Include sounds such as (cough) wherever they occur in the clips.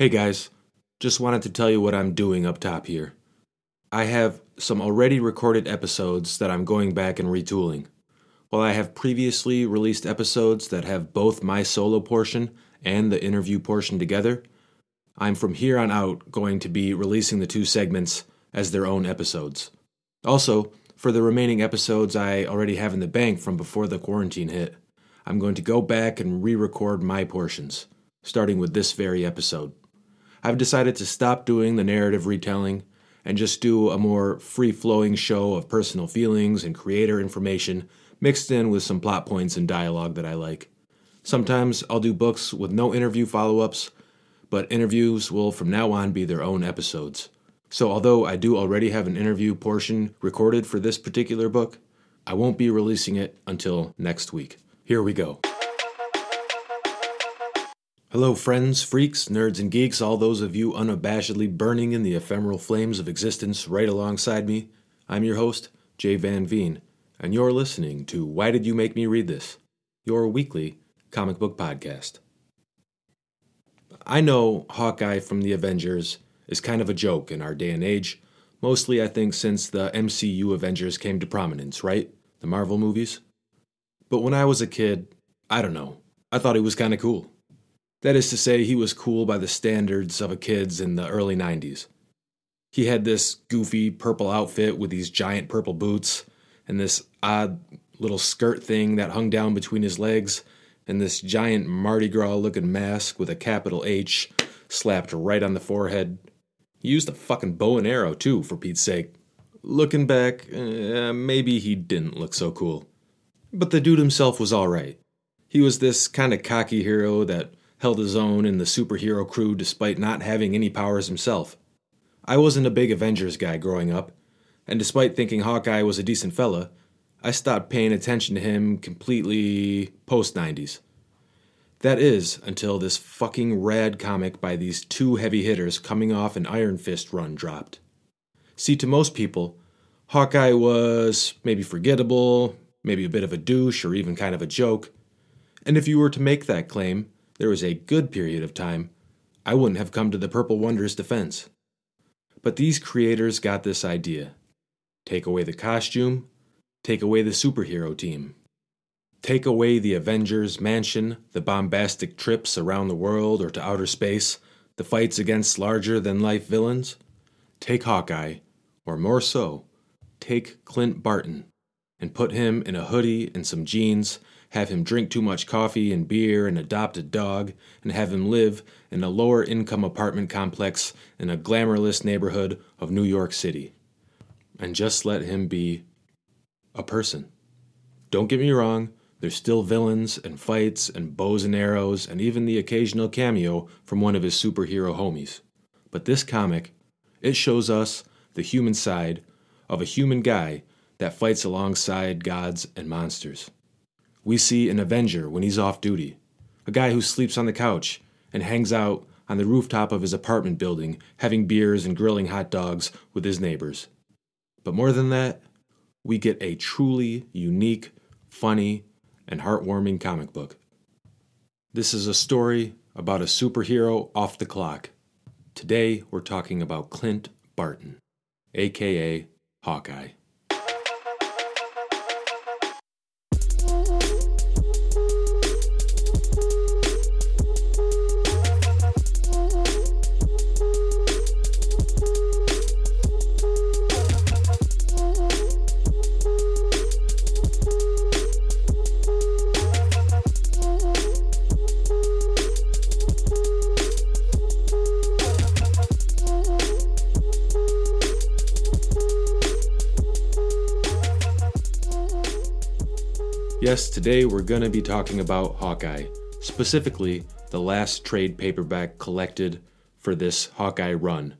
Hey guys, just wanted to tell you what I'm doing up top here. I have some already recorded episodes that I'm going back and retooling. While I have previously released episodes that have both my solo portion and the interview portion together, I'm from here on out going to be releasing the two segments as their own episodes. Also, for the remaining episodes I already have in the bank from before the quarantine hit, I'm going to go back and re record my portions, starting with this very episode. I've decided to stop doing the narrative retelling and just do a more free flowing show of personal feelings and creator information mixed in with some plot points and dialogue that I like. Sometimes I'll do books with no interview follow ups, but interviews will from now on be their own episodes. So, although I do already have an interview portion recorded for this particular book, I won't be releasing it until next week. Here we go. Hello, friends, freaks, nerds, and geeks, all those of you unabashedly burning in the ephemeral flames of existence right alongside me. I'm your host, Jay Van Veen, and you're listening to Why Did You Make Me Read This? Your weekly comic book podcast. I know Hawkeye from the Avengers is kind of a joke in our day and age, mostly, I think, since the MCU Avengers came to prominence, right? The Marvel movies. But when I was a kid, I don't know, I thought he was kind of cool. That is to say, he was cool by the standards of a kid's in the early 90s. He had this goofy purple outfit with these giant purple boots and this odd little skirt thing that hung down between his legs and this giant Mardi Gras looking mask with a capital H slapped right on the forehead. He used a fucking bow and arrow, too, for Pete's sake. Looking back, uh, maybe he didn't look so cool. But the dude himself was alright. He was this kind of cocky hero that held his own in the superhero crew despite not having any powers himself. I wasn't a big Avengers guy growing up, and despite thinking Hawkeye was a decent fella, I stopped paying attention to him completely post 90s. That is, until this fucking rad comic by these two heavy hitters coming off an Iron Fist run dropped. See, to most people, Hawkeye was maybe forgettable, maybe a bit of a douche, or even kind of a joke. And if you were to make that claim, there was a good period of time, I wouldn't have come to the Purple Wonder's defense. But these creators got this idea take away the costume, take away the superhero team. Take away the Avengers mansion, the bombastic trips around the world or to outer space, the fights against larger than life villains. Take Hawkeye, or more so, take Clint Barton, and put him in a hoodie and some jeans have him drink too much coffee and beer and adopt a dog, and have him live in a lower income apartment complex in a glamourless neighborhood of New York City. And just let him be a person. Don't get me wrong, there's still villains and fights and bows and arrows and even the occasional cameo from one of his superhero homies. But this comic, it shows us the human side of a human guy that fights alongside gods and monsters we see an Avenger when he's off duty, a guy who sleeps on the couch and hangs out on the rooftop of his apartment building, having beers and grilling hot dogs with his neighbors. But more than that, we get a truly unique, funny, and heartwarming comic book. This is a story about a superhero off the clock. Today, we're talking about Clint Barton, aka Hawkeye. Yes, today we're going to be talking about Hawkeye, specifically the last trade paperback collected for this Hawkeye run.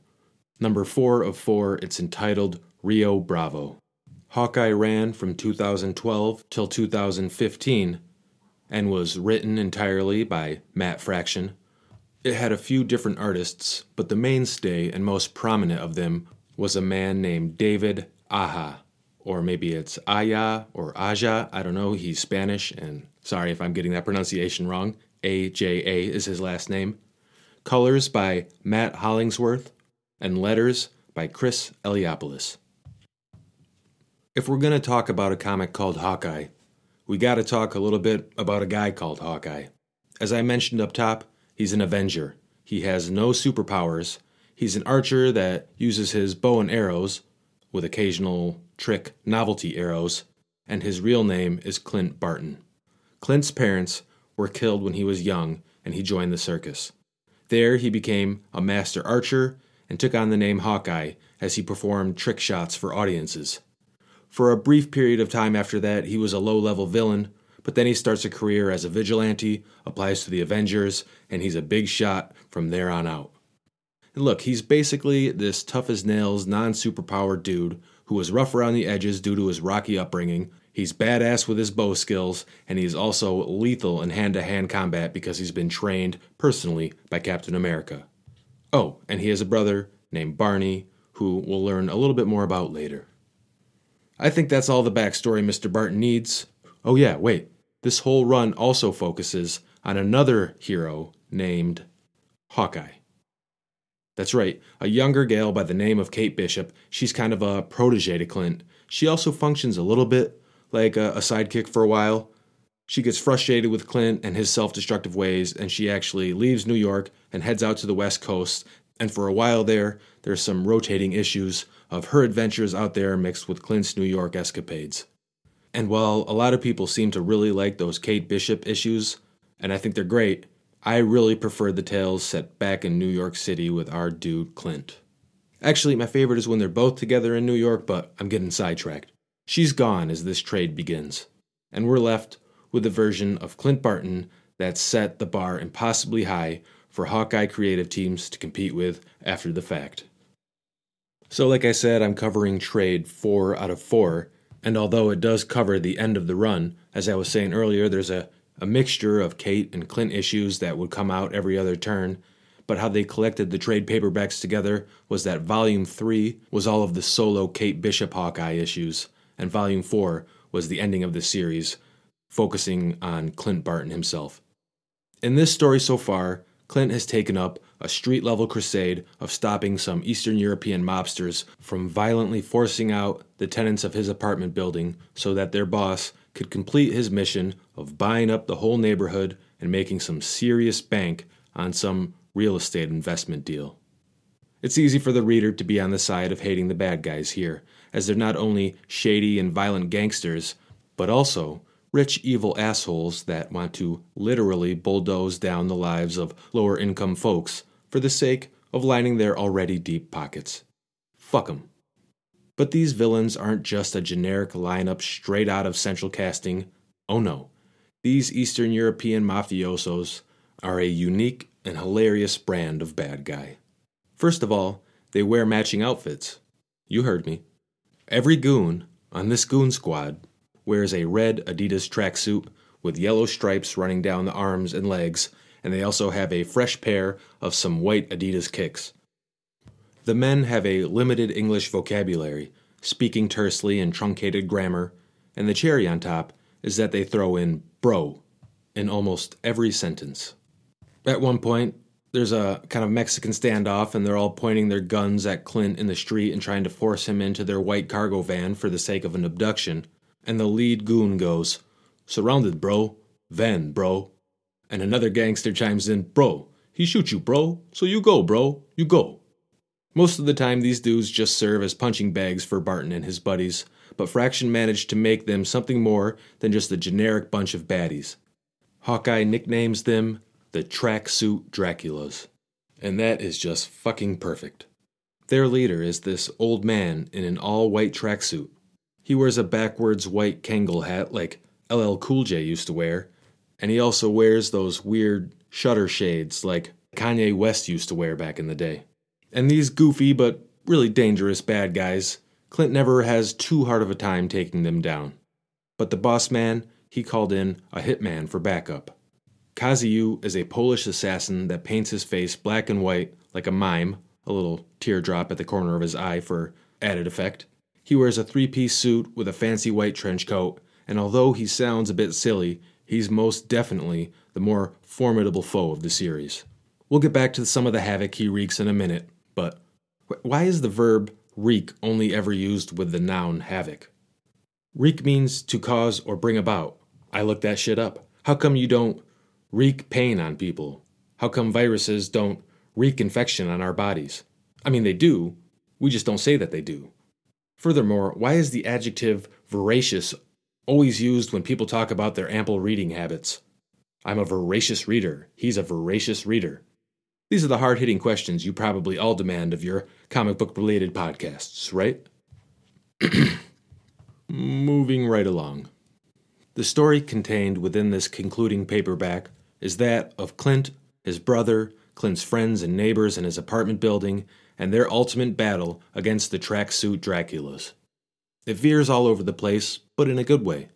Number 4 of 4, it's entitled Rio Bravo. Hawkeye ran from 2012 till 2015 and was written entirely by Matt Fraction. It had a few different artists, but the mainstay and most prominent of them was a man named David Aja or maybe it's Aya or Aja. I don't know. He's Spanish, and sorry if I'm getting that pronunciation wrong. A J A is his last name. colors by Matt Hollingsworth, and letters by Chris Eliopoulos. If we're going to talk about a comic called Hawkeye, we got to talk a little bit about a guy called Hawkeye. As I mentioned up top, he's an Avenger. He has no superpowers. He's an archer that uses his bow and arrows, with occasional trick novelty arrows, and his real name is Clint Barton. Clint's parents were killed when he was young and he joined the circus. There he became a master archer and took on the name Hawkeye as he performed trick shots for audiences. For a brief period of time after that, he was a low level villain, but then he starts a career as a vigilante, applies to the Avengers, and he's a big shot from there on out. And look, he's basically this tough as nails, non superpowered dude who was rough around the edges due to his rocky upbringing. He's badass with his bow skills, and he's also lethal in hand to hand combat because he's been trained personally by Captain America. Oh, and he has a brother named Barney, who we'll learn a little bit more about later. I think that's all the backstory Mr. Barton needs. Oh, yeah, wait. This whole run also focuses on another hero named Hawkeye. That's right, a younger gal by the name of Kate Bishop. She's kind of a protege to Clint. She also functions a little bit like a, a sidekick for a while. She gets frustrated with Clint and his self destructive ways, and she actually leaves New York and heads out to the West Coast. And for a while there, there's some rotating issues of her adventures out there mixed with Clint's New York escapades. And while a lot of people seem to really like those Kate Bishop issues, and I think they're great, I really prefer the tales set back in New York City with our dude Clint. Actually, my favorite is when they're both together in New York, but I'm getting sidetracked. She's gone as this trade begins, and we're left with a version of Clint Barton that set the bar impossibly high for Hawkeye creative teams to compete with after the fact. So, like I said, I'm covering trade four out of four, and although it does cover the end of the run, as I was saying earlier, there's a, a mixture of Kate and Clint issues that would come out every other turn. But how they collected the trade paperbacks together was that Volume 3 was all of the solo Kate Bishop Hawkeye issues, and Volume 4 was the ending of the series, focusing on Clint Barton himself. In this story so far, Clint has taken up a street level crusade of stopping some Eastern European mobsters from violently forcing out the tenants of his apartment building so that their boss could complete his mission of buying up the whole neighborhood and making some serious bank on some real estate investment deal. It's easy for the reader to be on the side of hating the bad guys here, as they're not only shady and violent gangsters, but also rich, evil assholes that want to literally bulldoze down the lives of lower income folks for the sake of lining their already deep pockets. Fuck 'em. But these villains aren't just a generic lineup straight out of central casting. Oh no. These Eastern European mafiosos are a unique and hilarious brand of bad guy. First of all, they wear matching outfits. You heard me. Every goon on this goon squad wears a red Adidas tracksuit with yellow stripes running down the arms and legs, and they also have a fresh pair of some white Adidas kicks. The men have a limited English vocabulary, speaking tersely in truncated grammar, and the cherry on top is that they throw in bro in almost every sentence. At one point, there's a kind of Mexican standoff, and they're all pointing their guns at Clint in the street and trying to force him into their white cargo van for the sake of an abduction and the lead goon goes, Surrounded, bro. Van, bro. And another gangster chimes in, Bro, he shoot you, bro. So you go, bro. You go. Most of the time, these dudes just serve as punching bags for Barton and his buddies, but Fraction managed to make them something more than just a generic bunch of baddies. Hawkeye nicknames them the Tracksuit Draculas. And that is just fucking perfect. Their leader is this old man in an all white tracksuit he wears a backwards white Kangol hat like LL Cool J used to wear, and he also wears those weird shutter shades like Kanye West used to wear back in the day. And these goofy but really dangerous bad guys, Clint never has too hard of a time taking them down. But the boss man, he called in a hitman for backup. Kaziu is a Polish assassin that paints his face black and white like a mime, a little teardrop at the corner of his eye for added effect. He wears a three piece suit with a fancy white trench coat, and although he sounds a bit silly, he's most definitely the more formidable foe of the series. We'll get back to some of the havoc he wreaks in a minute, but why is the verb wreak only ever used with the noun havoc? Wreak means to cause or bring about. I looked that shit up. How come you don't wreak pain on people? How come viruses don't wreak infection on our bodies? I mean, they do. We just don't say that they do. Furthermore, why is the adjective voracious always used when people talk about their ample reading habits? I'm a voracious reader. He's a voracious reader. These are the hard hitting questions you probably all demand of your comic book related podcasts, right? (clears throat) Moving right along. The story contained within this concluding paperback is that of Clint, his brother, Clint's friends and neighbors in his apartment building, and their ultimate battle against the tracksuit Draculas. It veers all over the place, but in a good way.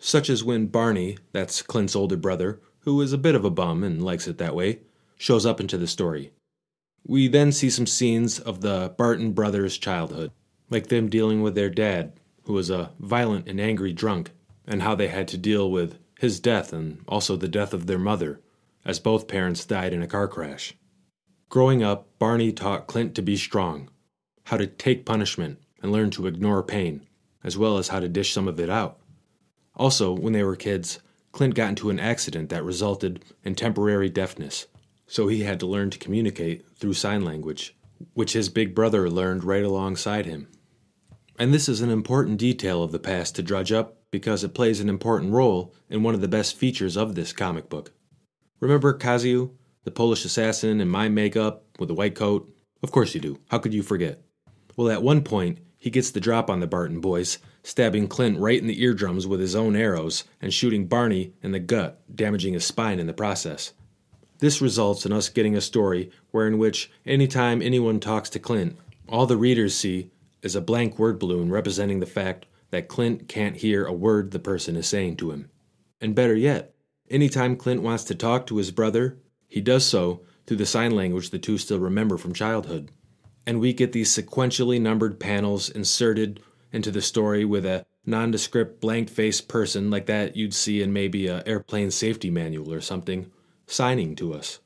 Such as when Barney, that's Clint's older brother, who is a bit of a bum and likes it that way, shows up into the story. We then see some scenes of the Barton brothers' childhood, like them dealing with their dad, who was a violent and angry drunk, and how they had to deal with his death and also the death of their mother, as both parents died in a car crash. Growing up, Barney taught Clint to be strong, how to take punishment and learn to ignore pain, as well as how to dish some of it out. Also, when they were kids, Clint got into an accident that resulted in temporary deafness, so he had to learn to communicate through sign language, which his big brother learned right alongside him. And this is an important detail of the past to drudge up because it plays an important role in one of the best features of this comic book. Remember Kaziu, the Polish assassin in my makeup with the white coat? Of course you do. How could you forget? Well, at one point, he gets the drop on the Barton boys, stabbing Clint right in the eardrums with his own arrows and shooting Barney in the gut, damaging his spine in the process. This results in us getting a story wherein which anytime anyone talks to Clint, all the readers see is a blank word balloon representing the fact that Clint can't hear a word the person is saying to him. And better yet, anytime Clint wants to talk to his brother, he does so through the sign language the two still remember from childhood. And we get these sequentially numbered panels inserted into the story with a nondescript blank faced person like that you'd see in maybe a airplane safety manual or something signing to us.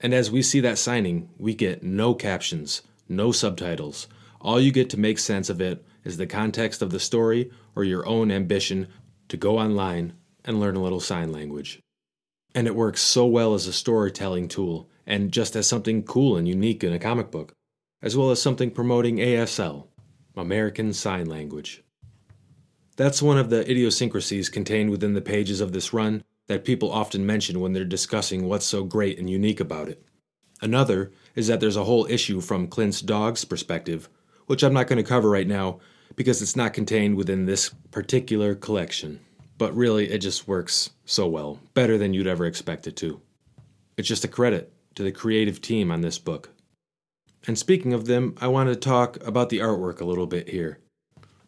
And as we see that signing, we get no captions, no subtitles, all you get to make sense of it is the context of the story or your own ambition to go online and learn a little sign language. And it works so well as a storytelling tool and just as something cool and unique in a comic book, as well as something promoting ASL, American Sign Language. That's one of the idiosyncrasies contained within the pages of this run that people often mention when they're discussing what's so great and unique about it. Another is that there's a whole issue from Clint's dog's perspective which I'm not going to cover right now because it's not contained within this particular collection. But really, it just works so well, better than you'd ever expect it to. It's just a credit to the creative team on this book. And speaking of them, I want to talk about the artwork a little bit here.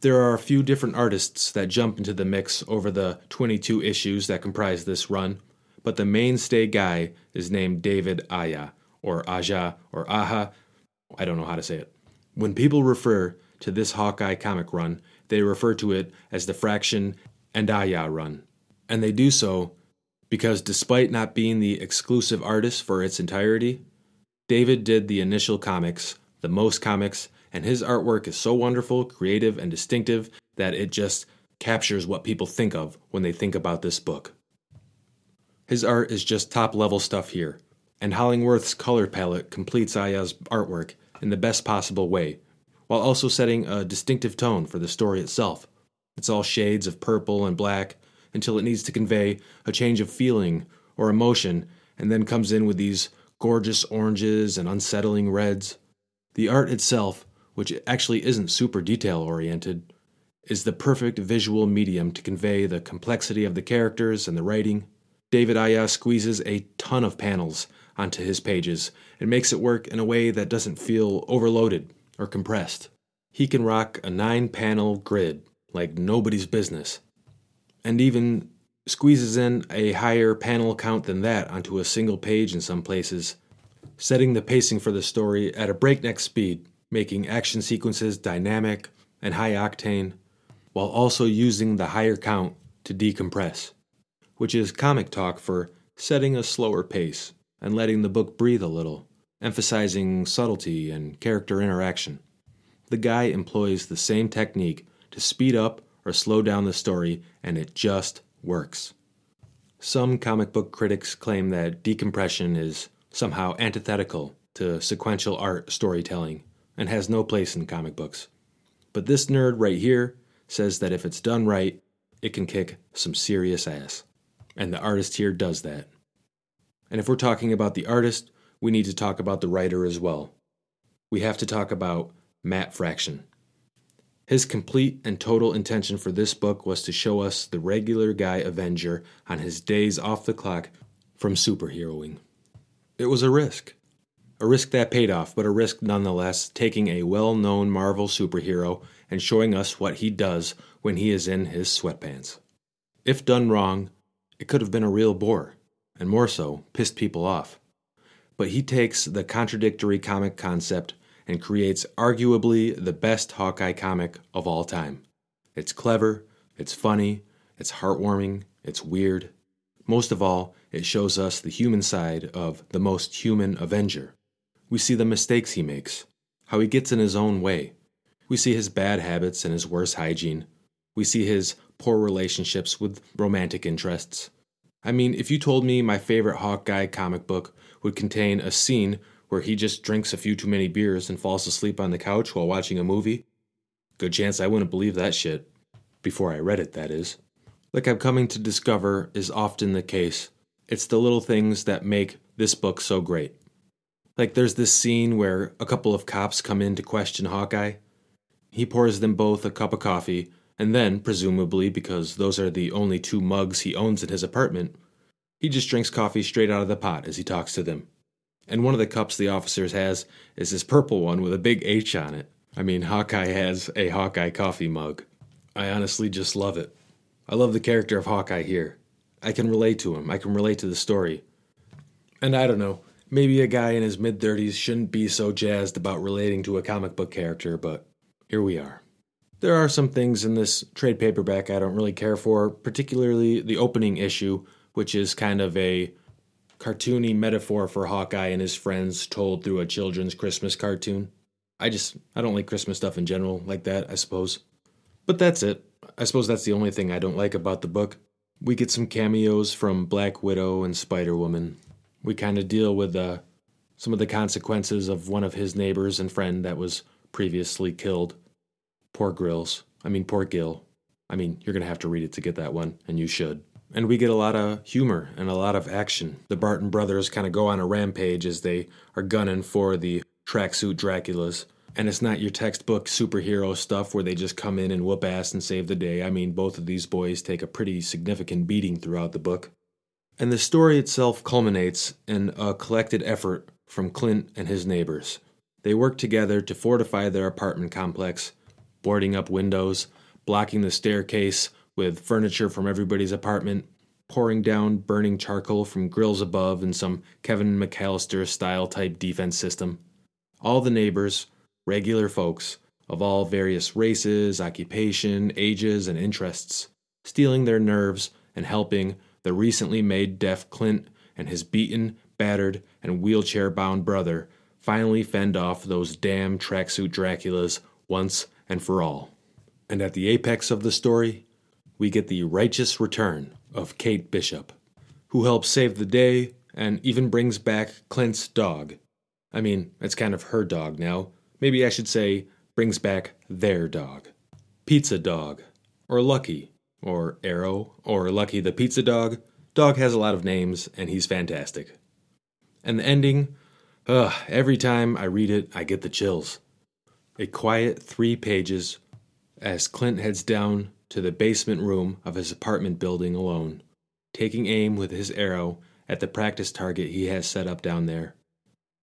There are a few different artists that jump into the mix over the 22 issues that comprise this run, but the mainstay guy is named David Aja, or Aja, or Aha. I don't know how to say it. When people refer to this Hawkeye comic run, they refer to it as the Fraction and Aya run. And they do so because despite not being the exclusive artist for its entirety, David did the initial comics, the most comics, and his artwork is so wonderful, creative, and distinctive that it just captures what people think of when they think about this book. His art is just top level stuff here, and Hollingworth's color palette completes Aya's artwork in the best possible way, while also setting a distinctive tone for the story itself. It's all shades of purple and black until it needs to convey a change of feeling or emotion, and then comes in with these gorgeous oranges and unsettling reds. The art itself, which actually isn't super detail oriented, is the perfect visual medium to convey the complexity of the characters and the writing. David Aja squeezes a ton of panels onto his pages and makes it work in a way that doesn't feel overloaded or compressed. He can rock a nine panel grid like nobody's business, and even squeezes in a higher panel count than that onto a single page in some places, setting the pacing for the story at a breakneck speed, making action sequences dynamic and high octane, while also using the higher count to decompress, which is comic talk for setting a slower pace and letting the book breathe a little, emphasizing subtlety and character interaction. The guy employs the same technique to speed up or slow down the story, and it just works. Some comic book critics claim that decompression is somehow antithetical to sequential art storytelling and has no place in comic books. But this nerd right here says that if it's done right, it can kick some serious ass. And the artist here does that. And if we're talking about the artist, we need to talk about the writer as well. We have to talk about Matt Fraction. His complete and total intention for this book was to show us the regular guy Avenger on his days off the clock from superheroing. It was a risk. A risk that paid off, but a risk nonetheless, taking a well known Marvel superhero and showing us what he does when he is in his sweatpants. If done wrong, it could have been a real bore, and more so, pissed people off. But he takes the contradictory comic concept and creates arguably the best Hawkeye comic of all time. It's clever, it's funny, it's heartwarming, it's weird. Most of all, it shows us the human side of the most human Avenger. We see the mistakes he makes, how he gets in his own way. We see his bad habits and his worse hygiene. We see his poor relationships with romantic interests. I mean, if you told me my favorite Hawkeye comic book would contain a scene where he just drinks a few too many beers and falls asleep on the couch while watching a movie, good chance I wouldn't believe that shit. Before I read it, that is. Like I'm coming to discover is often the case, it's the little things that make this book so great. Like there's this scene where a couple of cops come in to question Hawkeye. He pours them both a cup of coffee, and then, presumably because those are the only two mugs he owns in his apartment, he just drinks coffee straight out of the pot as he talks to them. And one of the cups the officers has is this purple one with a big H on it. I mean, Hawkeye has a Hawkeye coffee mug. I honestly just love it. I love the character of Hawkeye here. I can relate to him. I can relate to the story. And I don't know, maybe a guy in his mid 30s shouldn't be so jazzed about relating to a comic book character, but here we are. There are some things in this trade paperback I don't really care for, particularly the opening issue, which is kind of a cartoony metaphor for Hawkeye and his friends told through a children's Christmas cartoon. I just, I don't like Christmas stuff in general like that, I suppose. But that's it. I suppose that's the only thing I don't like about the book. We get some cameos from Black Widow and Spider Woman. We kind of deal with uh, some of the consequences of one of his neighbors and friend that was previously killed. Poor Grills. I mean, poor Gil. I mean, you're going to have to read it to get that one, and you should. And we get a lot of humor and a lot of action. The Barton brothers kind of go on a rampage as they are gunning for the tracksuit Draculas. And it's not your textbook superhero stuff where they just come in and whoop ass and save the day. I mean, both of these boys take a pretty significant beating throughout the book. And the story itself culminates in a collected effort from Clint and his neighbors. They work together to fortify their apartment complex, boarding up windows, blocking the staircase with furniture from everybody's apartment, pouring down burning charcoal from grills above in some Kevin McCallister style type defense system. All the neighbors, regular folks of all various races, occupation, ages, and interests, steeling their nerves and helping the recently made deaf Clint and his beaten, battered, and wheelchair bound brother finally fend off those damn tracksuit Draculas once and for all. And at the apex of the story, we get the righteous return of Kate Bishop, who helps save the day and even brings back Clint's dog. I mean, it's kind of her dog now, Maybe I should say, brings back their dog. Pizza Dog, or Lucky, or Arrow, or Lucky the Pizza Dog. Dog has a lot of names, and he's fantastic. And the ending, ugh, every time I read it, I get the chills. A quiet three pages as Clint heads down to the basement room of his apartment building alone, taking aim with his arrow at the practice target he has set up down there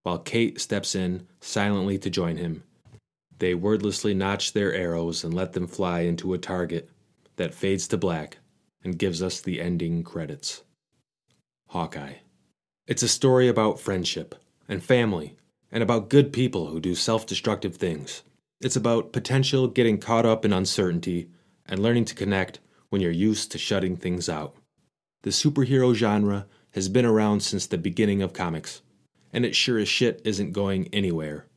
while Kate steps in silently to join him. They wordlessly notch their arrows and let them fly into a target that fades to black and gives us the ending credits. Hawkeye. It's a story about friendship and family and about good people who do self destructive things. It's about potential getting caught up in uncertainty and learning to connect when you're used to shutting things out. The superhero genre has been around since the beginning of comics, and it sure as shit isn't going anywhere.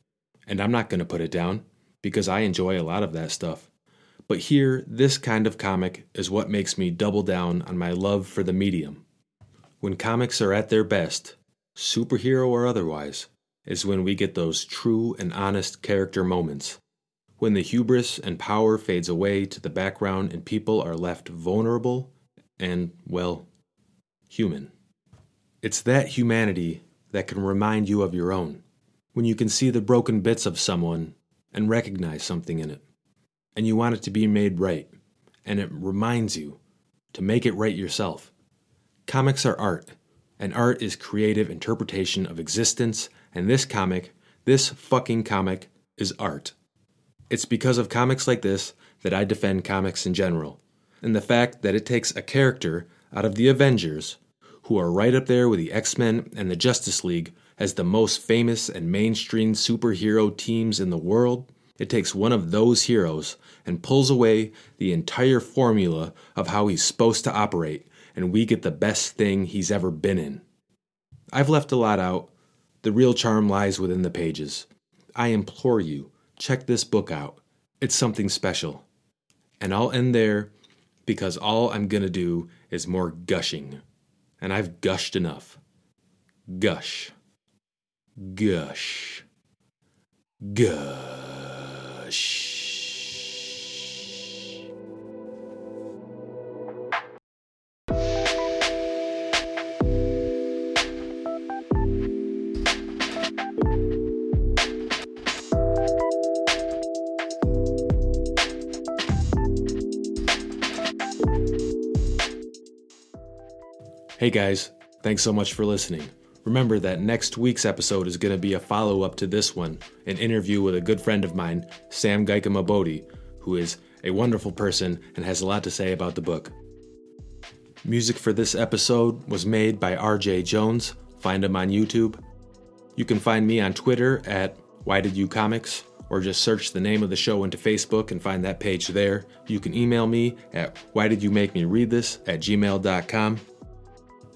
And I'm not going to put it down, because I enjoy a lot of that stuff. But here, this kind of comic is what makes me double down on my love for the medium. When comics are at their best, superhero or otherwise, is when we get those true and honest character moments. When the hubris and power fades away to the background and people are left vulnerable and, well, human. It's that humanity that can remind you of your own. When you can see the broken bits of someone and recognize something in it, and you want it to be made right, and it reminds you to make it right yourself. Comics are art, and art is creative interpretation of existence, and this comic, this fucking comic, is art. It's because of comics like this that I defend comics in general, and the fact that it takes a character out of the Avengers, who are right up there with the X Men and the Justice League as the most famous and mainstream superhero teams in the world, it takes one of those heroes and pulls away the entire formula of how he's supposed to operate, and we get the best thing he's ever been in. I've left a lot out. The real charm lies within the pages. I implore you, check this book out. It's something special. And I'll end there because all I'm going to do is more gushing. And I've gushed enough. Gush. Gush. Gush. Hey guys, thanks so much for listening. Remember that next week's episode is going to be a follow up to this one an interview with a good friend of mine, Sam Geikamabodi, who is a wonderful person and has a lot to say about the book. Music for this episode was made by RJ Jones. Find him on YouTube. You can find me on Twitter at Why Did You Comics, or just search the name of the show into Facebook and find that page there. You can email me at Why Did You Make Me Read This at gmail.com.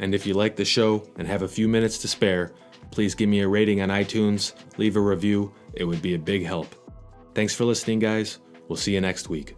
And if you like the show and have a few minutes to spare, please give me a rating on iTunes, leave a review, it would be a big help. Thanks for listening, guys. We'll see you next week.